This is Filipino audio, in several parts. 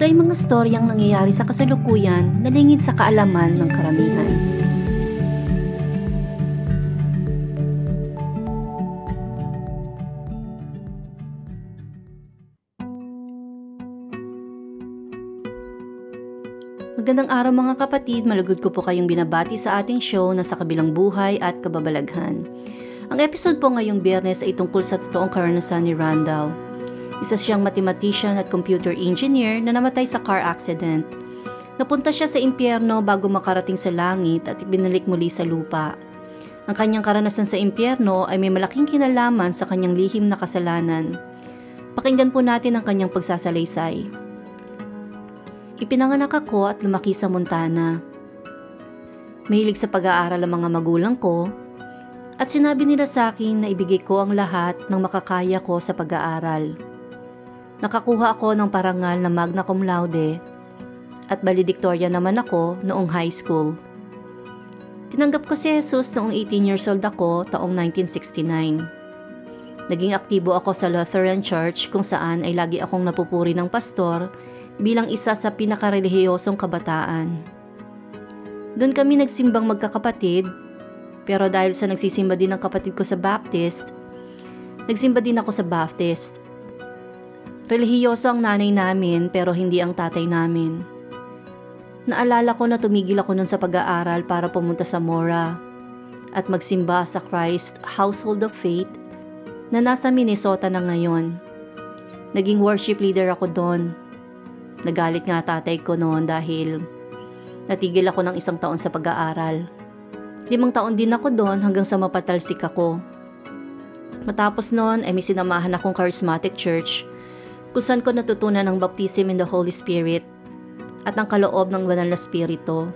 ito ay mga storyang nangyayari sa kasalukuyan na lingid sa kaalaman ng karamihan. Magandang araw mga kapatid, malugod ko po kayong binabati sa ating show na sa kabilang buhay at kababalaghan. Ang episode po ngayong biyernes ay tungkol sa totoong karanasan ni Randall. Isa siyang mathematician at computer engineer na namatay sa car accident. Napunta siya sa impyerno bago makarating sa langit at ibinalik muli sa lupa. Ang kanyang karanasan sa impyerno ay may malaking kinalaman sa kanyang lihim na kasalanan. Pakinggan po natin ang kanyang pagsasalaysay. Ipinanganak ako at lumaki sa Montana. Mahilig sa pag-aaral ang mga magulang ko at sinabi nila sa akin na ibigay ko ang lahat ng makakaya ko sa pag-aaral. Nakakuha ako ng parangal na magna cum laude at valedictorian naman ako noong high school. Tinanggap ko si Jesus noong 18 years old ako taong 1969. Naging aktibo ako sa Lutheran Church kung saan ay lagi akong napupuri ng pastor bilang isa sa pinakarelihiyosong kabataan. Doon kami nagsimbang magkakapatid, pero dahil sa nagsisimba din ng kapatid ko sa Baptist, nagsimba din ako sa Baptist. Relihiyoso ang nanay namin pero hindi ang tatay namin. Naalala ko na tumigil ako nun sa pag-aaral para pumunta sa Mora at magsimba sa Christ Household of Faith na nasa Minnesota na ngayon. Naging worship leader ako doon. Nagalit nga tatay ko noon dahil natigil ako ng isang taon sa pag-aaral. Limang taon din ako doon hanggang sa mapatalsik ako. Matapos noon ay may sinamahan akong charismatic church kung saan ko natutunan ang baptism in the Holy Spirit at ang kaloob ng banal na spirito.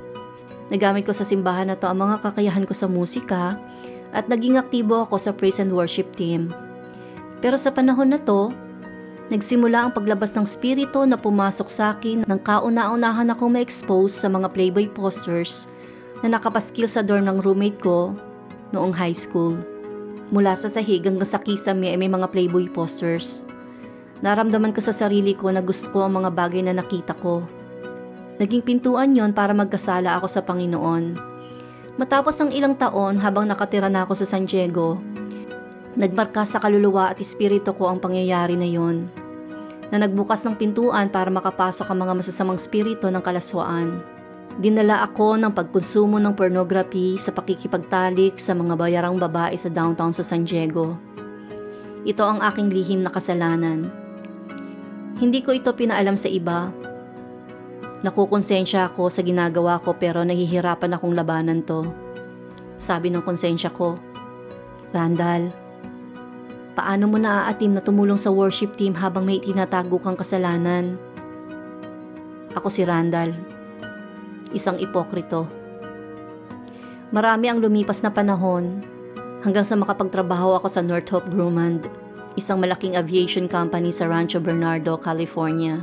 Nagamit ko sa simbahan na to ang mga kakayahan ko sa musika at naging aktibo ako sa praise and worship team. Pero sa panahon na to, nagsimula ang paglabas ng spirito na pumasok sa akin nang kauna-unahan akong ma-expose sa mga playboy posters na nakapaskil sa door ng roommate ko noong high school. Mula sa sahig hanggang sa kisame ay may mga playboy posters. Naramdaman ko sa sarili ko na gusto ko ang mga bagay na nakita ko. Naging pintuan yon para magkasala ako sa Panginoon. Matapos ang ilang taon habang nakatira na ako sa San Diego, nagmarka sa kaluluwa at espiritu ko ang pangyayari na yon na nagbukas ng pintuan para makapasok ang mga masasamang spirito ng kalaswaan. Dinala ako ng pagkonsumo ng pornography sa pakikipagtalik sa mga bayarang babae sa downtown sa San Diego. Ito ang aking lihim na kasalanan. Hindi ko ito pinaalam sa iba. Nakukonsensya ako sa ginagawa ko pero nahihirapan akong labanan to. Sabi ng konsensya ko, Randall, paano mo naaatim na tumulong sa worship team habang may tinatago kang kasalanan? Ako si Randall, isang ipokrito. Marami ang lumipas na panahon hanggang sa makapagtrabaho ako sa North Hope Grumman isang malaking aviation company sa Rancho Bernardo, California.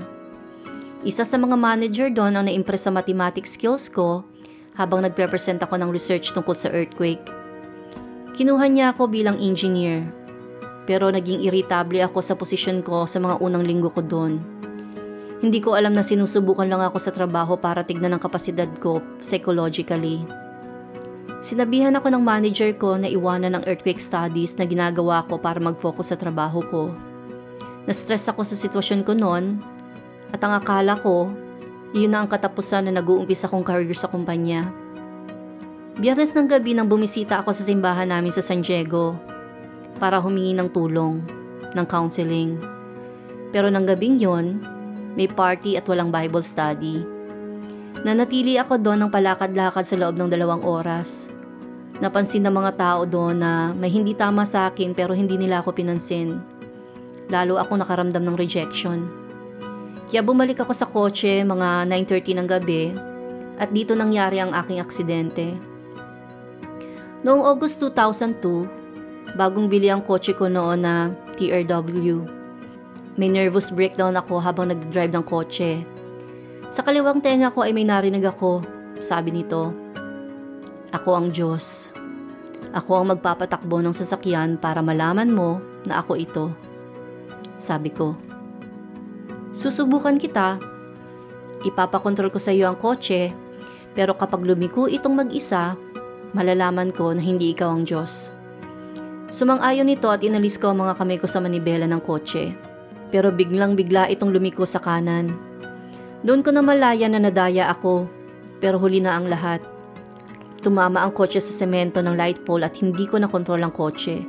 Isa sa mga manager doon ang na-impress sa mathematics skills ko habang nagre-present ako ng research tungkol sa earthquake. Kinuha niya ako bilang engineer, pero naging irritable ako sa posisyon ko sa mga unang linggo ko doon. Hindi ko alam na sinusubukan lang ako sa trabaho para tignan ang kapasidad ko psychologically. Sinabihan ako ng manager ko na iwanan ang earthquake studies na ginagawa ko para mag-focus sa trabaho ko. Na-stress ako sa sitwasyon ko noon at ang akala ko, yun na ang katapusan na nag-uumpisa kong career sa kumpanya. Biyernes ng gabi nang bumisita ako sa simbahan namin sa San Diego para humingi ng tulong, ng counseling. Pero ng gabing yon, may party at walang Bible study. Nanatili ako doon ng palakad-lakad sa loob ng dalawang oras. Napansin ng mga tao doon na may hindi tama sa akin pero hindi nila ako pinansin. Lalo ako nakaramdam ng rejection. Kaya bumalik ako sa kotse mga 9.30 ng gabi at dito nangyari ang aking aksidente. Noong August 2002, bagong bili ang kotse ko noon na TRW. May nervous breakdown ako habang nag-drive ng kotse. Sa kaliwang tenga ko ay may narinig ako, sabi nito. Ako ang Diyos. Ako ang magpapatakbo ng sasakyan para malaman mo na ako ito. Sabi ko. Susubukan kita. Ipapakontrol ko sa iyo ang kotse, pero kapag lumiko itong mag-isa, malalaman ko na hindi ikaw ang Diyos. Sumang-ayon nito at inalis ko ang mga kamay ko sa manibela ng kotse. Pero biglang bigla itong lumiko sa kanan. Doon ko na malaya na nadaya ako, pero huli na ang lahat. Tumama ang kotse sa semento ng light pole at hindi ko nakontrol ang kotse.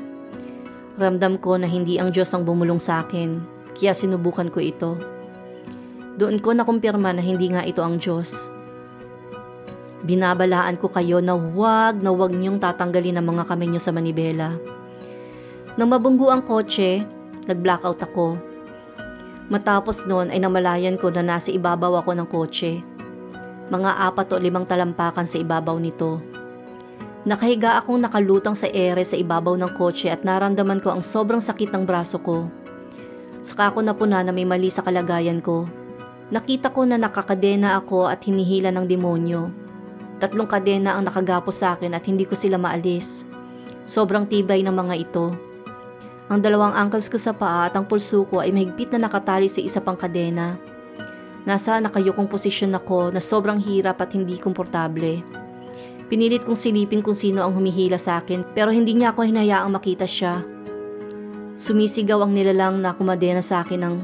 Ramdam ko na hindi ang Diyos ang bumulong sa akin, kaya sinubukan ko ito. Doon ko nakumpirma na hindi nga ito ang Diyos Binabalaan ko kayo na wag na wag niyong tatanggalin ang mga kamay niyo sa manibela. Nang mabunggo ang kotse, nag-blackout ako. Matapos noon ay namalayan ko na nasa ibabaw ako ng kotse. Mga apat o limang talampakan sa ibabaw nito. Nakahiga akong nakalutang sa ere sa ibabaw ng kotse at naramdaman ko ang sobrang sakit ng braso ko. Saka ako napuna na may mali sa kalagayan ko. Nakita ko na nakakadena ako at hinihila ng demonyo. Tatlong kadena ang nakagapos sa akin at hindi ko sila maalis. Sobrang tibay ng mga ito. Ang dalawang ankles ko sa paa at ang pulso ko ay mahigpit na nakatali sa isa pang kadena. Nasa nakayukong posisyon ako na sobrang hirap at hindi komportable. Pinilit kong silipin kung sino ang humihila sa akin pero hindi niya ako hinayaang makita siya. Sumisigaw ang nilalang na kumadena sa akin ng,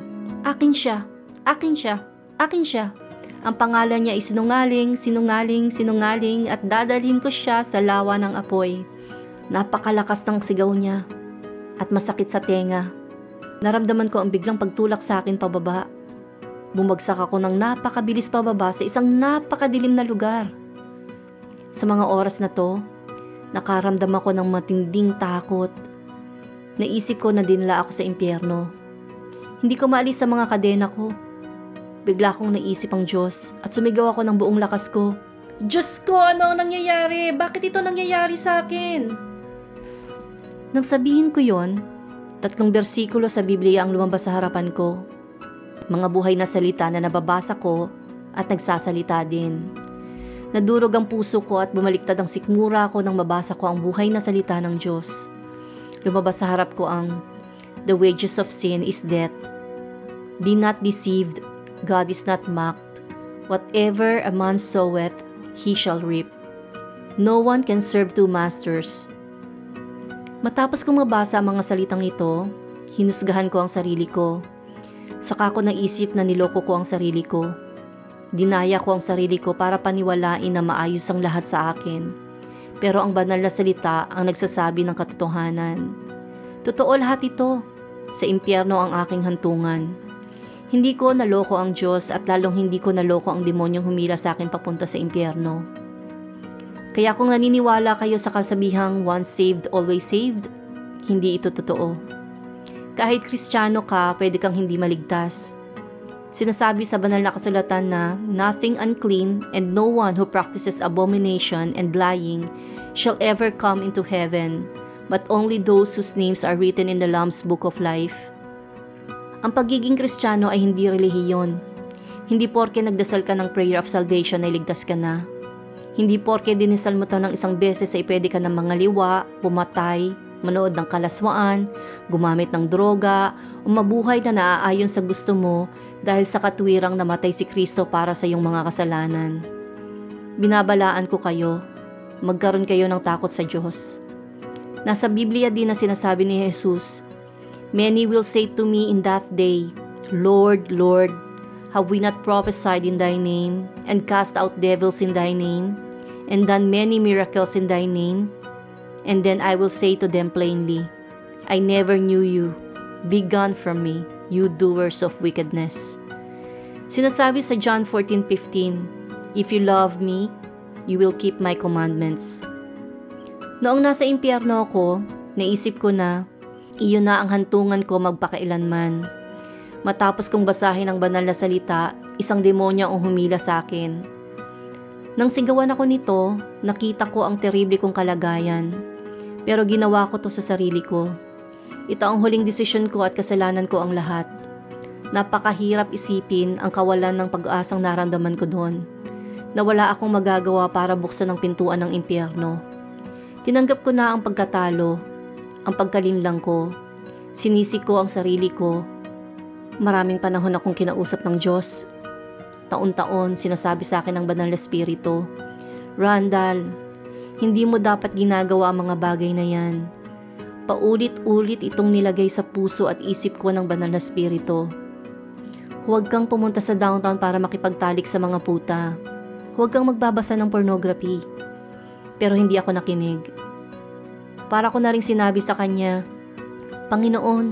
Akin siya! Akin siya! Akin siya! Ang pangalan niya ay sinungaling, sinungaling, sinungaling at dadalhin ko siya sa lawa ng apoy. Napakalakas ng sigaw niya at masakit sa tenga. Naramdaman ko ang biglang pagtulak sa akin pababa. Bumagsak ako ng napakabilis pababa sa isang napakadilim na lugar. Sa mga oras na to, nakaramdam ako ng matinding takot. Naisip ko na dinala ako sa impyerno. Hindi ko maalis sa mga kadena ko Bigla kong naisip ang Diyos at sumigaw ako ng buong lakas ko. Diyos ko, ano ang nangyayari? Bakit ito nangyayari sa akin? Nang sabihin ko yon, tatlong bersikulo sa Biblia ang lumabas sa harapan ko. Mga buhay na salita na nababasa ko at nagsasalita din. Nadurog ang puso ko at bumaliktad ang sikmura ko nang mabasa ko ang buhay na salita ng Diyos. Lumabas sa harap ko ang, The wages of sin is death. Be not deceived, God is not mocked. Whatever a man soweth, he shall reap. No one can serve two masters. Matapos kong mabasa ang mga salitang ito, hinusgahan ko ang sarili ko. Saka ko naisip na niloko ko ang sarili ko. Dinaya ko ang sarili ko para paniwalain na maayos ang lahat sa akin. Pero ang banal na salita ang nagsasabi ng katotohanan. Totoo lahat ito. Sa impyerno ang aking hantungan. Hindi ko naloko ang Diyos at lalong hindi ko naloko ang demonyong humila sa akin papunta sa impyerno. Kaya kung naniniwala kayo sa kasabihang once saved, always saved, hindi ito totoo. Kahit kristyano ka, pwede kang hindi maligtas. Sinasabi sa banal na kasulatan na nothing unclean and no one who practices abomination and lying shall ever come into heaven, but only those whose names are written in the Lamb's Book of Life. Ang pagiging kristyano ay hindi relihiyon. Hindi porke nagdasal ka ng prayer of salvation ay ligtas ka na. Hindi porke dinisal mo to ng isang beses ay pwede ka ng mga liwa, pumatay, manood ng kalaswaan, gumamit ng droga, o mabuhay na naaayon sa gusto mo dahil sa katwirang namatay si Kristo para sa iyong mga kasalanan. Binabalaan ko kayo, magkaroon kayo ng takot sa Diyos. Nasa Biblia din na sinasabi ni Jesus Many will say to me in that day, Lord, Lord, have we not prophesied in thy name, and cast out devils in thy name, and done many miracles in thy name? And then I will say to them plainly, I never knew you. Be gone from me, you doers of wickedness. Sinasabi sa John 14:15, If you love me, you will keep my commandments. Noong nasa impyerno ako, naisip ko na iyon na ang hantungan ko magpakailanman. Matapos kong basahin ang banal na salita, isang demonya ang humila sa akin. Nang sigawan ako nito, nakita ko ang terrible kong kalagayan. Pero ginawa ko to sa sarili ko. Ito ang huling desisyon ko at kasalanan ko ang lahat. Napakahirap isipin ang kawalan ng pag-asang naramdaman ko doon. Na wala akong magagawa para buksan ang pintuan ng impyerno. Tinanggap ko na ang pagkatalo, ang pagkalinlang ko. Sinisi ko ang sarili ko. Maraming panahon akong kinausap ng Diyos. Taon-taon sinasabi sa akin ng banal na spirito, Randall, hindi mo dapat ginagawa ang mga bagay na yan. Paulit-ulit itong nilagay sa puso at isip ko ng banal na spirito. Huwag kang pumunta sa downtown para makipagtalik sa mga puta. Huwag kang magbabasa ng pornography. Pero hindi ako nakinig. Para ko na rin sinabi sa kanya, Panginoon,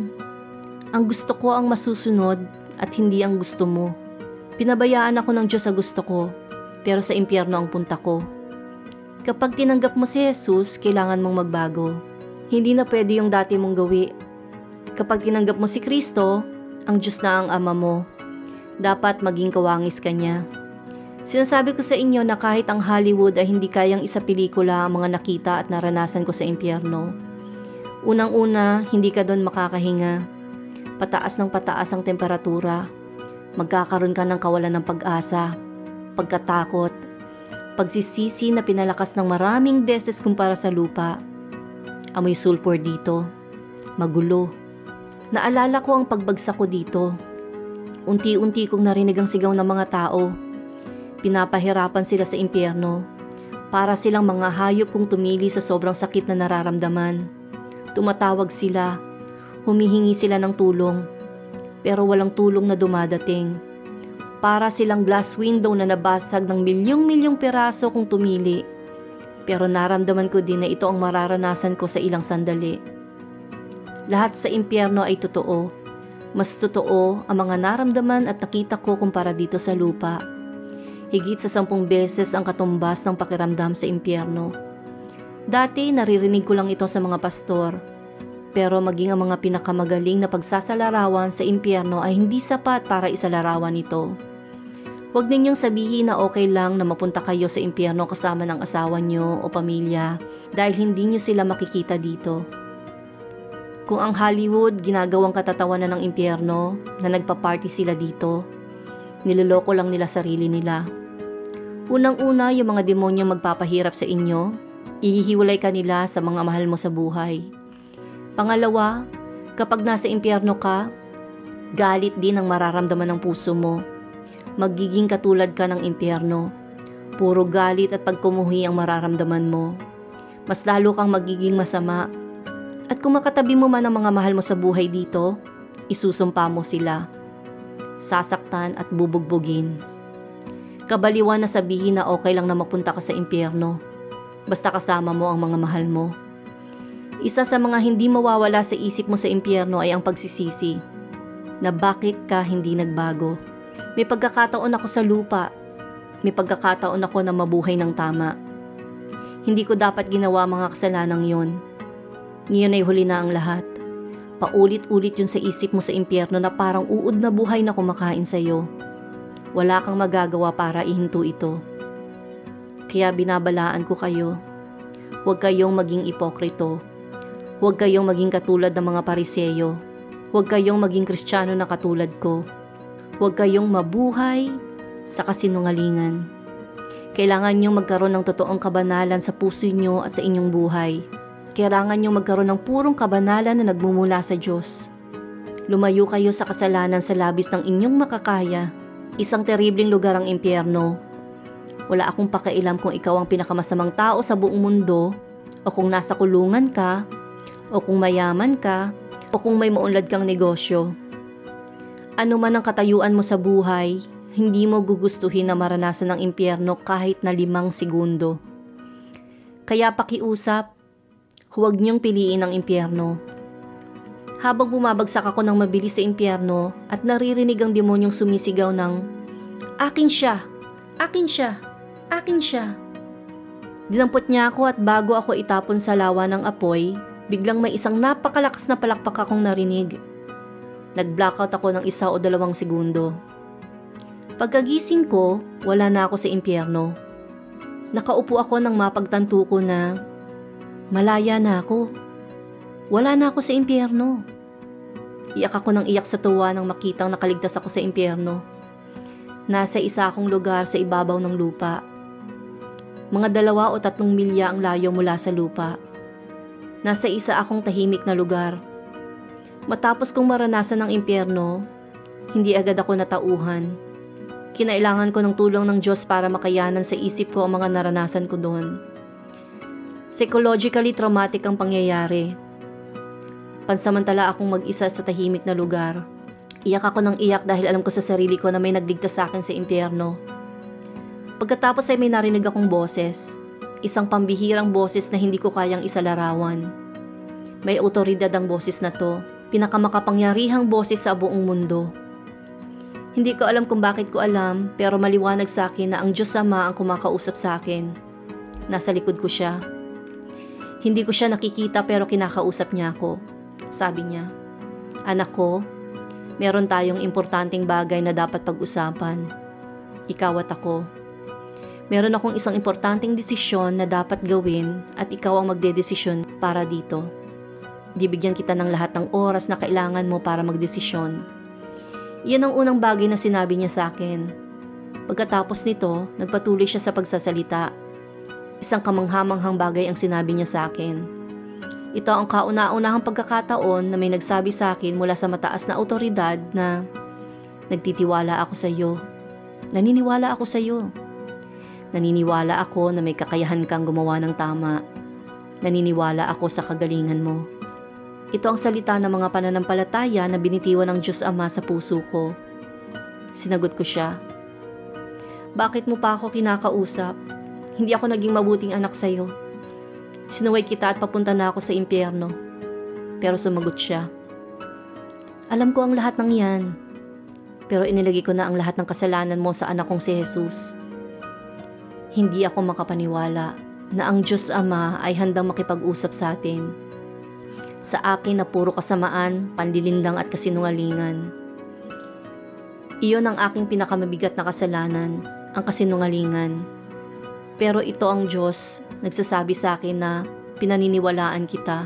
ang gusto ko ang masusunod at hindi ang gusto mo. Pinabayaan ako ng Diyos sa gusto ko, pero sa impyerno ang punta ko. Kapag tinanggap mo si Jesus, kailangan mong magbago. Hindi na pwede yung dati mong gawi. Kapag tinanggap mo si Kristo, ang Diyos na ang ama mo dapat maging kawangis ka niya. Sinasabi ko sa inyo na kahit ang Hollywood ay hindi kayang isa pelikula ang mga nakita at naranasan ko sa impyerno. Unang-una, hindi ka doon makakahinga. Pataas ng pataas ang temperatura. Magkakaroon ka ng kawalan ng pag-asa, pagkatakot, pagsisisi na pinalakas ng maraming beses kumpara sa lupa. Amoy sulfur dito. Magulo. Naalala ko ang pagbagsak ko dito Unti-unti kong narinig ang sigaw ng mga tao. Pinapahirapan sila sa impyerno. Para silang mga hayop kung tumili sa sobrang sakit na nararamdaman. Tumatawag sila. Humihingi sila ng tulong. Pero walang tulong na dumadating. Para silang glass window na nabasag ng milyong-milyong piraso kung tumili. Pero naramdaman ko din na ito ang mararanasan ko sa ilang sandali. Lahat sa impyerno ay totoo mas totoo ang mga naramdaman at nakita ko kumpara dito sa lupa. Higit sa sampung beses ang katumbas ng pakiramdam sa impyerno. Dati naririnig ko lang ito sa mga pastor. Pero maging ang mga pinakamagaling na pagsasalarawan sa impyerno ay hindi sapat para isalarawan ito. Huwag ninyong sabihin na okay lang na mapunta kayo sa impyerno kasama ng asawa nyo o pamilya dahil hindi nyo sila makikita dito. Kung ang Hollywood ginagawang katatawanan ng impyerno na nagpa-party sila dito, niloloko lang nila sarili nila. Unang-una yung mga demonyo magpapahirap sa inyo, ihihiwalay ka nila sa mga mahal mo sa buhay. Pangalawa, kapag nasa impyerno ka, galit din ang mararamdaman ng puso mo. Magiging katulad ka ng impyerno. Puro galit at pagkumuhi ang mararamdaman mo. Mas lalo kang magiging masama at kung makatabi mo man ang mga mahal mo sa buhay dito, isusumpa mo sila. Sasaktan at bubugbugin. Kabaliwan na sabihin na okay lang na mapunta ka sa impyerno. Basta kasama mo ang mga mahal mo. Isa sa mga hindi mawawala sa isip mo sa impyerno ay ang pagsisisi. Na bakit ka hindi nagbago. May pagkakataon ako sa lupa. May pagkakataon ako na mabuhay ng tama. Hindi ko dapat ginawa mga kasalanang yon ngayon ay huli na ang lahat. Paulit-ulit yun sa isip mo sa impyerno na parang uod na buhay na kumakain sa'yo. Wala kang magagawa para ihinto ito. Kaya binabalaan ko kayo. Huwag kayong maging ipokrito. Huwag kayong maging katulad ng mga pariseyo. Huwag kayong maging kristyano na katulad ko. Huwag kayong mabuhay sa kasinungalingan. Kailangan nyo magkaroon ng totoong kabanalan sa puso nyo at sa inyong buhay kailangan nyo magkaroon ng purong kabanalan na nagmumula sa Diyos. Lumayo kayo sa kasalanan sa labis ng inyong makakaya. Isang terribleng lugar ang impyerno. Wala akong pakailam kung ikaw ang pinakamasamang tao sa buong mundo, o kung nasa kulungan ka, o kung mayaman ka, o kung may maunlad kang negosyo. Ano man ang katayuan mo sa buhay, hindi mo gugustuhin na maranasan ng impyerno kahit na limang segundo. Kaya pakiusap, huwag niyong piliin ang impyerno. Habang bumabagsak ako ng mabilis sa impyerno at naririnig ang demonyong sumisigaw ng, Akin siya! Akin siya! Akin siya! Dinampot niya ako at bago ako itapon sa lawa ng apoy, biglang may isang napakalakas na palakpak akong narinig. Nag-blackout ako ng isa o dalawang segundo. Pagkagising ko, wala na ako sa impyerno. Nakaupo ako nang mapagtanto ko na malaya na ako. Wala na ako sa impyerno. Iyak ako ng iyak sa tuwa nang makitang nakaligtas ako sa impyerno. Nasa isa akong lugar sa ibabaw ng lupa. Mga dalawa o tatlong milya ang layo mula sa lupa. Nasa isa akong tahimik na lugar. Matapos kong maranasan ng impyerno, hindi agad ako natauhan. Kinailangan ko ng tulong ng Diyos para makayanan sa isip ko ang mga naranasan ko doon. Psychologically traumatic ang pangyayari Pansamantala akong mag-isa sa tahimik na lugar. Iyak ako ng iyak dahil alam ko sa sarili ko na may nagligtas sa akin sa impyerno. Pagkatapos ay may narinig akong boses. Isang pambihirang boses na hindi ko kayang isalarawan. May otoridad ang boses na to. Pinakamakapangyarihang boses sa buong mundo. Hindi ko alam kung bakit ko alam pero maliwanag sa akin na ang Diyos Ama ang kumakausap sa akin. Nasa likod ko siya. Hindi ko siya nakikita pero kinakausap niya ako. Sabi niya, Anak ko, meron tayong importanteng bagay na dapat pag-usapan. Ikaw at ako. Meron akong isang importanteng desisyon na dapat gawin at ikaw ang magdedesisyon para dito. Bibigyan kita ng lahat ng oras na kailangan mo para magdesisyon. Iyan ang unang bagay na sinabi niya sa akin. Pagkatapos nito, nagpatuloy siya sa pagsasalita. Isang kamanghamanghang bagay ang sinabi niya sa akin. Ito ang kauna-unahang pagkakataon na may nagsabi sa akin mula sa mataas na otoridad na nagtitiwala ako sa iyo. Naniniwala ako sa iyo. Naniniwala ako na may kakayahan kang gumawa ng tama. Naniniwala ako sa kagalingan mo. Ito ang salita ng mga pananampalataya na binitiwan ng Diyos Ama sa puso ko. Sinagot ko siya. Bakit mo pa ako kinakausap? Hindi ako naging mabuting anak sa iyo. Sinuway kita at papunta na ako sa impyerno. Pero sumagot siya. Alam ko ang lahat ng yan. Pero inilagay ko na ang lahat ng kasalanan mo sa anak kong si Jesus. Hindi ako makapaniwala na ang Diyos Ama ay handang makipag-usap sa atin. Sa akin na puro kasamaan, panlilinlang at kasinungalingan. Iyon ang aking pinakamabigat na kasalanan, ang kasinungalingan. Pero ito ang Diyos nagsasabi sa akin na pinaniniwalaan kita.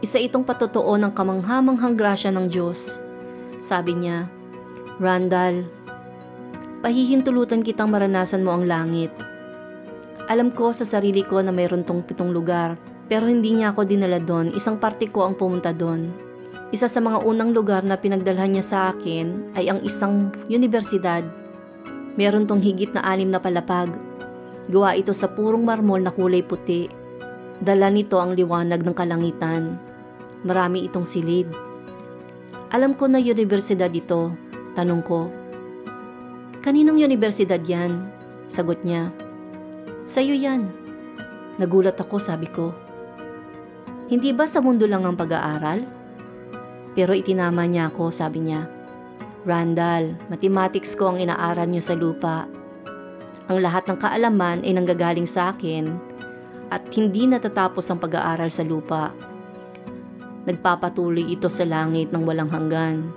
Isa itong patotoo ng kamanghamanghang grasya ng Diyos. Sabi niya, Randall, pahihintulutan kitang maranasan mo ang langit. Alam ko sa sarili ko na mayroon tong pitong lugar, pero hindi niya ako dinala doon, isang parte ko ang pumunta doon. Isa sa mga unang lugar na pinagdalhan niya sa akin ay ang isang universidad. Meron tong higit na anim na palapag Gawa ito sa purong marmol na kulay puti. Dala nito ang liwanag ng kalangitan. Marami itong silid. Alam ko na universidad ito. Tanong ko. Kaninong universidad yan? Sagot niya. Sa'yo yan. Nagulat ako, sabi ko. Hindi ba sa mundo lang ang pag-aaral? Pero itinama niya ako, sabi niya. Randall, mathematics ko ang inaaral niyo sa lupa ang lahat ng kaalaman ay nanggagaling sa akin at hindi natatapos ang pag-aaral sa lupa. Nagpapatuloy ito sa langit ng walang hanggan.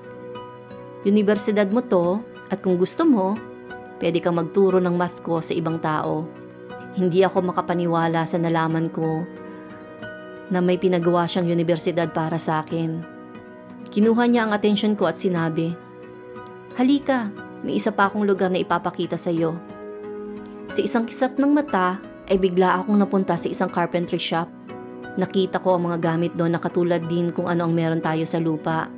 Universidad mo to at kung gusto mo, pwede kang magturo ng math ko sa ibang tao. Hindi ako makapaniwala sa nalaman ko na may pinagawa siyang universidad para sa akin. Kinuha niya ang atensyon ko at sinabi, Halika, may isa pa akong lugar na ipapakita sa iyo. Sa isang kisap ng mata ay bigla akong napunta sa isang carpentry shop. Nakita ko ang mga gamit doon na katulad din kung ano ang meron tayo sa lupa.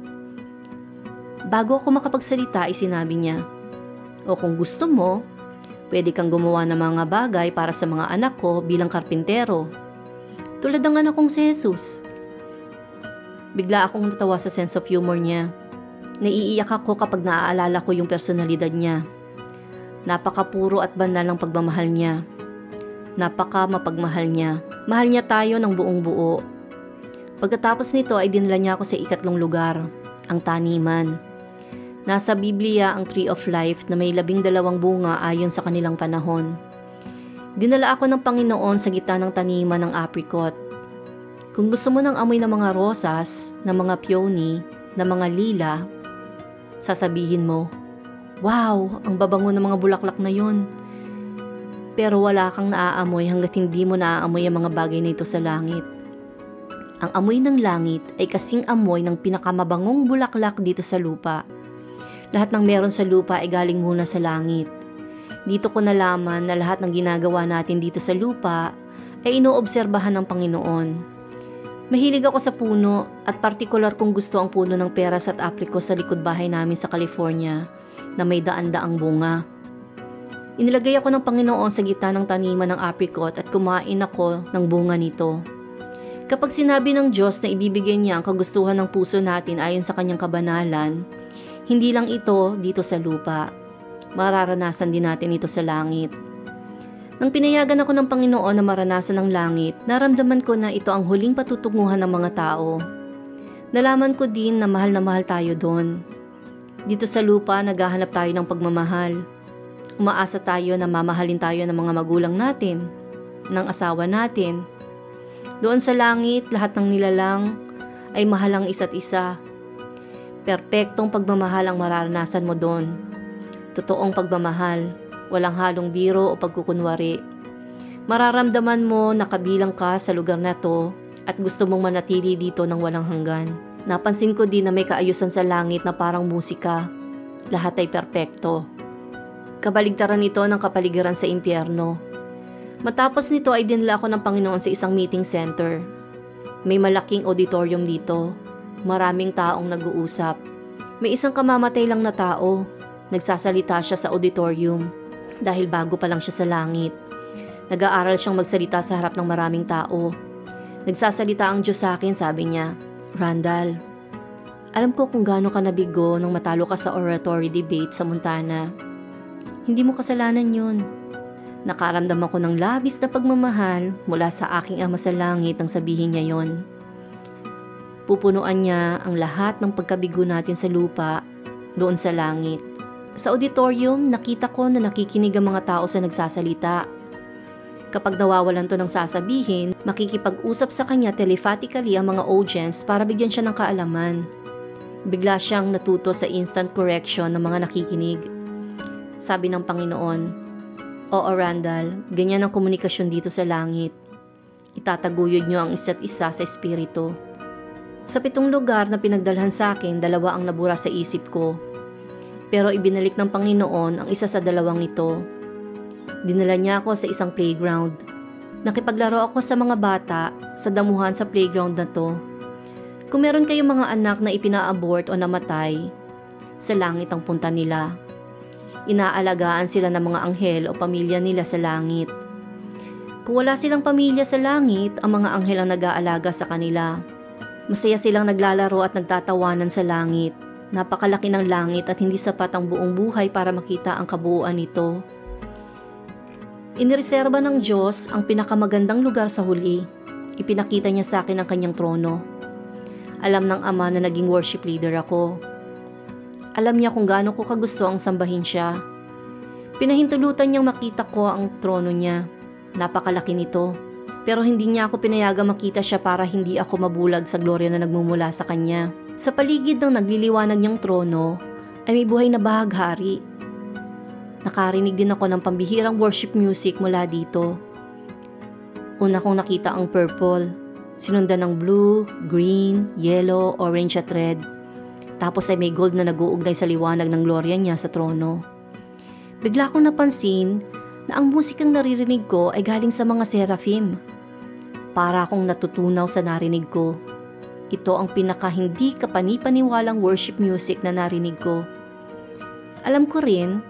Bago ako makapagsalita ay sinabi niya, O kung gusto mo, pwede kang gumawa ng mga bagay para sa mga anak ko bilang karpintero. Tulad ng anak kong si Jesus. Bigla akong natawa sa sense of humor niya. Naiiyak ako kapag naaalala ko yung personalidad niya. Napakapuro at banal ng pagmamahal niya. Napaka mapagmahal niya. Mahal niya tayo ng buong buo. Pagkatapos nito ay dinala niya ako sa ikatlong lugar, ang taniman. Nasa Biblia ang Tree of Life na may labing dalawang bunga ayon sa kanilang panahon. Dinala ako ng Panginoon sa gitna ng taniman ng apricot. Kung gusto mo ng amoy ng mga rosas, ng mga peony, na mga lila, sasabihin mo, Wow, ang babango ng mga bulaklak na yun. Pero wala kang naaamoy hanggat hindi mo naaamoy ang mga bagay na ito sa langit. Ang amoy ng langit ay kasing amoy ng pinakamabangong bulaklak dito sa lupa. Lahat ng meron sa lupa ay galing muna sa langit. Dito ko nalaman na lahat ng ginagawa natin dito sa lupa ay inoobserbahan ng Panginoon. Mahilig ako sa puno at partikular kong gusto ang puno ng peras at aprikos sa likod bahay namin sa California na may daan-daang bunga. Inilagay ako ng Panginoon sa gitna ng taniman ng apricot at kumain ako ng bunga nito. Kapag sinabi ng Diyos na ibibigay niya ang kagustuhan ng puso natin ayon sa kanyang kabanalan, hindi lang ito dito sa lupa. Mararanasan din natin ito sa langit. Nang pinayagan ako ng Panginoon na maranasan ng langit, naramdaman ko na ito ang huling patutunguhan ng mga tao. Nalaman ko din na mahal na mahal tayo doon. Dito sa lupa, naghahanap tayo ng pagmamahal. Umaasa tayo na mamahalin tayo ng mga magulang natin, ng asawa natin. Doon sa langit, lahat ng nilalang ay mahalang isa't isa. Perpektong pagmamahal ang mararanasan mo doon. Totoong pagmamahal walang halong biro o pagkukunwari. Mararamdaman mo na kabilang ka sa lugar na to at gusto mong manatili dito ng walang hanggan. Napansin ko din na may kaayusan sa langit na parang musika. Lahat ay perpekto. Kabaligtaran ito ng kapaligiran sa impyerno. Matapos nito ay dinala ako ng Panginoon sa isang meeting center. May malaking auditorium dito. Maraming taong nag-uusap. May isang kamamatay lang na tao. Nagsasalita siya sa auditorium dahil bago pa lang siya sa langit. Nag-aaral siyang magsalita sa harap ng maraming tao. Nagsasalita ang Diyos sa akin, sabi niya, Randall, alam ko kung gaano ka nabigo nung matalo ka sa oratory debate sa Montana. Hindi mo kasalanan yun. Nakaramdam ako ng labis na pagmamahal mula sa aking ama sa langit nang sabihin niya yon. Pupunuan niya ang lahat ng pagkabigo natin sa lupa doon sa langit. Sa auditorium, nakita ko na nakikinig ang mga tao sa nagsasalita. Kapag nawawalan to ng sasabihin, makikipag-usap sa kanya telephatically ang mga audience para bigyan siya ng kaalaman. Bigla siyang natuto sa instant correction ng mga nakikinig. Sabi ng Panginoon, Oo Randall, ganyan ang komunikasyon dito sa langit. Itataguyod niyo ang isa't isa sa espiritu. Sa pitong lugar na pinagdalhan sa akin, dalawa ang nabura sa isip ko pero ibinalik ng Panginoon ang isa sa dalawang ito. Dinala niya ako sa isang playground. Nakipaglaro ako sa mga bata sa damuhan sa playground na to. Kung meron kayong mga anak na ipina-abort o namatay, sa langit ang punta nila. Inaalagaan sila ng mga anghel o pamilya nila sa langit. Kung wala silang pamilya sa langit, ang mga anghel ang nag-aalaga sa kanila. Masaya silang naglalaro at nagtatawanan sa langit. Napakalaki ng langit at hindi sapat ang buong buhay para makita ang kabuuan nito. Inireserba ng Diyos ang pinakamagandang lugar sa huli. Ipinakita niya sa akin ang kanyang trono. Alam ng Ama na naging worship leader ako. Alam niya kung gaano ko kagusto ang sambahin siya. Pinahintulutan niyang makita ko ang trono niya. Napakalaki nito. Pero hindi niya ako pinayaga makita siya para hindi ako mabulag sa gloria na nagmumula sa kanya. Sa paligid ng nagliliwanag niyang trono ay may buhay na bahaghari. Nakarinig din ako ng pambihirang worship music mula dito. Una kong nakita ang purple, sinundan ng blue, green, yellow, orange at red. Tapos ay may gold na nag-uugnay sa liwanag ng gloria niya sa trono. Bigla kong napansin na ang musikang naririnig ko ay galing sa mga seraphim. Para akong natutunaw sa narinig ko. Ito ang pinaka hindi kapanipaniwalang worship music na narinig ko. Alam ko rin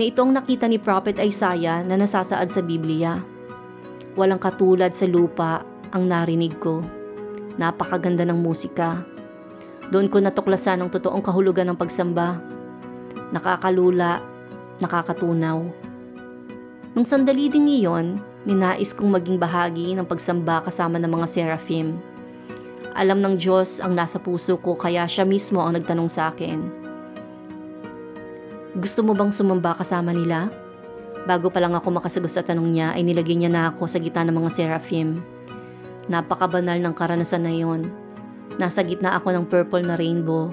na ito ang nakita ni Prophet Isaiah na nasasaad sa Biblia. Walang katulad sa lupa ang narinig ko. Napakaganda ng musika. Doon ko natuklasan ang totoong kahulugan ng pagsamba. Nakakalula, nakakatunaw. Nung sandali ding iyon, ninais kong maging bahagi ng pagsamba kasama ng mga seraphim. Alam ng Diyos ang nasa puso ko kaya siya mismo ang nagtanong sa akin. Gusto mo bang sumamba kasama nila? Bago pa lang ako makasagot sa tanong niya ay nilagay niya na ako sa gitna ng mga seraphim. Napakabanal ng karanasan na yon. Nasa gitna ako ng purple na rainbow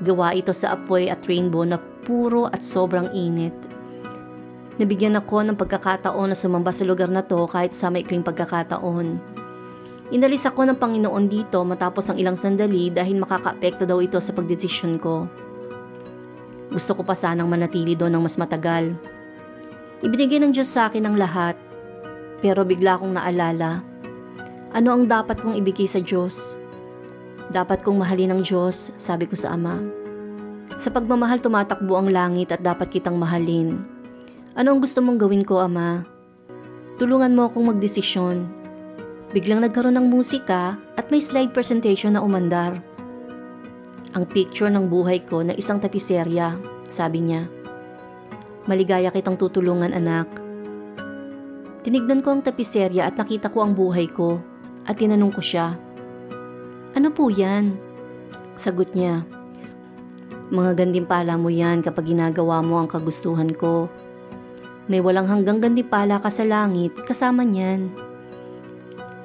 Gawa ito sa apoy at rainbow na puro at sobrang init. Nabigyan ako ng pagkakataon na sumamba sa lugar na to kahit sa maikling pagkakataon. Inalis ako ng Panginoon dito matapos ang ilang sandali dahil makakaapekto daw ito sa pagdesisyon ko. Gusto ko pa sanang manatili doon ng mas matagal. Ibinigay ng Diyos sa akin ang lahat, pero bigla kong naalala. Ano ang dapat kong ibigay sa Diyos? Dapat kong mahalin ng Diyos, sabi ko sa Ama. Sa pagmamahal tumatakbo ang langit at dapat kitang mahalin. Ano ang gusto mong gawin ko, Ama? Tulungan mo akong magdesisyon. Biglang nagkaroon ng musika at may slide presentation na umandar. Ang picture ng buhay ko na isang tapiserya, sabi niya. Maligaya kitang tutulungan anak. Tinignan ko ang tapiserya at nakita ko ang buhay ko at tinanong ko siya, ano po yan? Sagot niya, mga gandimpala mo yan kapag ginagawa mo ang kagustuhan ko. May walang hanggang gandimpala ka sa langit kasama niyan.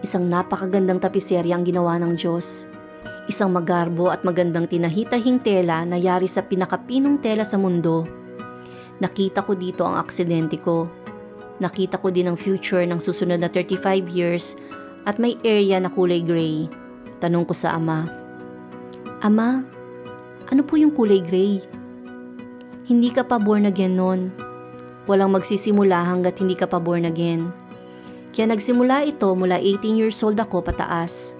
Isang napakagandang tapiserya ang ginawa ng Diyos. Isang magarbo at magandang tinahitahing tela na yari sa pinakapinong tela sa mundo. Nakita ko dito ang aksidente ko. Nakita ko din ang future ng susunod na 35 years at may area na kulay gray. Tanong ko sa ama. Ama, ano po yung kulay gray? Hindi ka pa born again noon. Walang magsisimula hanggat hindi ka pa born again. Kaya nagsimula ito mula 18 years old ako pataas.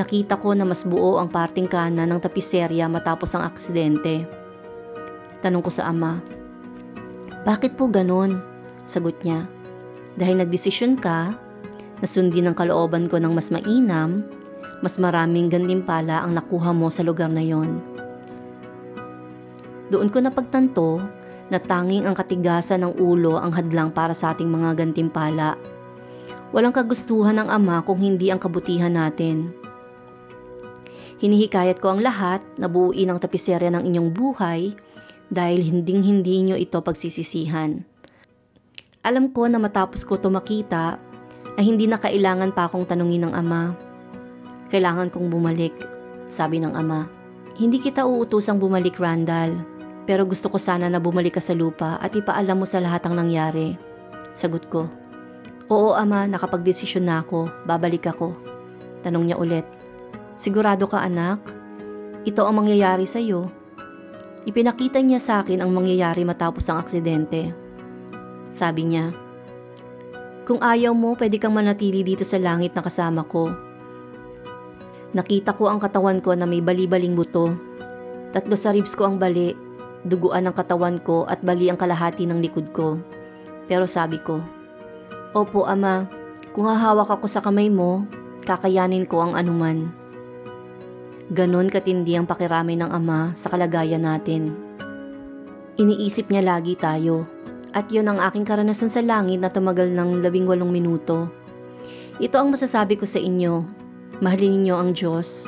Nakita ko na mas buo ang parting kanan ng tapiserya matapos ang aksidente. Tanong ko sa ama. Bakit po ganon? Sagot niya. Dahil nagdesisyon ka, nasundin ang kalooban ko ng mas mainam, mas maraming gandimpala ang nakuha mo sa lugar na yon. Doon ko napagtanto na tanging ang katigasan ng ulo ang hadlang para sa ating mga gantimpala. Walang kagustuhan ng Ama kung hindi ang kabutihan natin. Hinihikayat ko ang lahat na buuin ang tapiserya ng inyong buhay dahil hinding-hindi nyo ito pagsisisihan. Alam ko na matapos ko ito makita ay hindi na kailangan pa akong tanungin ng Ama kailangan kong bumalik, sabi ng ama. Hindi kita uutusang bumalik, Randall. Pero gusto ko sana na bumalik ka sa lupa at ipaalam mo sa lahat ang nangyari. Sagot ko. Oo ama, nakapagdesisyon na ako. Babalik ako. Tanong niya ulit. Sigurado ka anak? Ito ang mangyayari sa iyo. Ipinakita niya sa akin ang mangyayari matapos ang aksidente. Sabi niya, Kung ayaw mo, pwede kang manatili dito sa langit na kasama ko Nakita ko ang katawan ko na may bali-baling buto. Tatlo sa ribs ko ang bali, duguan ang katawan ko at bali ang kalahati ng likod ko. Pero sabi ko, Opo ama, kung hahawak ako sa kamay mo, kakayanin ko ang anuman. Ganon katindi ang pakiramay ng ama sa kalagayan natin. Iniisip niya lagi tayo at yun ang aking karanasan sa langit na tumagal ng labing walong minuto. Ito ang masasabi ko sa inyo Mahalin ninyo ang Diyos.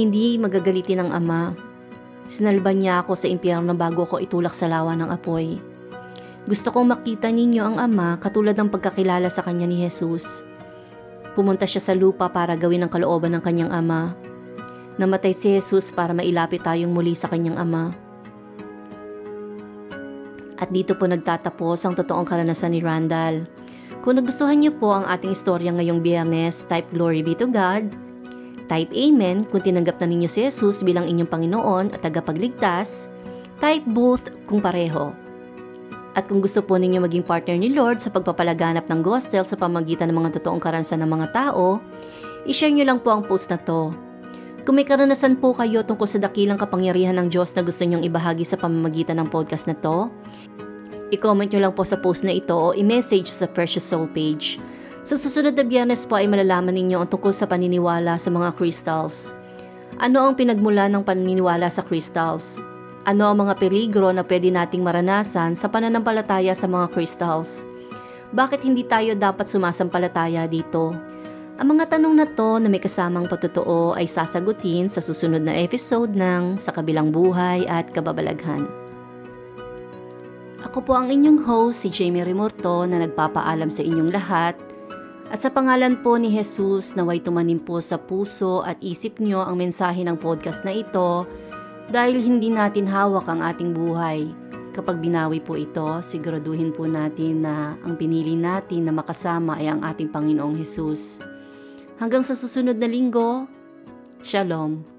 Hindi magagalitin ng Ama. Sinalban niya ako sa impyerno bago ko itulak sa lawa ng apoy. Gusto kong makita ninyo ang Ama katulad ng pagkakilala sa Kanya ni Jesus. Pumunta siya sa lupa para gawin ang kalooban ng Kanyang Ama. Namatay si Jesus para mailapit tayong muli sa Kanyang Ama. At dito po nagtatapos ang totoong karanasan ni Randall. Kung nagustuhan niyo po ang ating istorya ngayong biyernes, type Glory be to God. Type Amen kung tinanggap na ninyo si Jesus bilang inyong Panginoon at tagapagligtas. Type both kung pareho. At kung gusto po ninyo maging partner ni Lord sa pagpapalaganap ng gospel sa pamagitan ng mga totoong karansan ng mga tao, ishare nyo lang po ang post na to. Kung may karanasan po kayo tungkol sa dakilang kapangyarihan ng Diyos na gusto nyong ibahagi sa pamamagitan ng podcast na to, I-comment nyo lang po sa post na ito o i-message sa Precious Soul page. Sa susunod na biyernes po ay malalaman ninyo ang tungkol sa paniniwala sa mga crystals. Ano ang pinagmula ng paniniwala sa crystals? Ano ang mga peligro na pwede nating maranasan sa pananampalataya sa mga crystals? Bakit hindi tayo dapat sumasampalataya dito? Ang mga tanong na to na may kasamang patotoo ay sasagutin sa susunod na episode ng Sa Kabilang Buhay at Kababalaghan. Ako po ang inyong host, si Jamie Remorto na nagpapaalam sa inyong lahat. At sa pangalan po ni Jesus, naway tumanim po sa puso at isip nyo ang mensahe ng podcast na ito Dahil hindi natin hawak ang ating buhay, kapag binawi po ito, siguraduhin po natin na ang pinili natin na makasama ay ang ating Panginoong Hesus. Hanggang sa susunod na linggo, Shalom.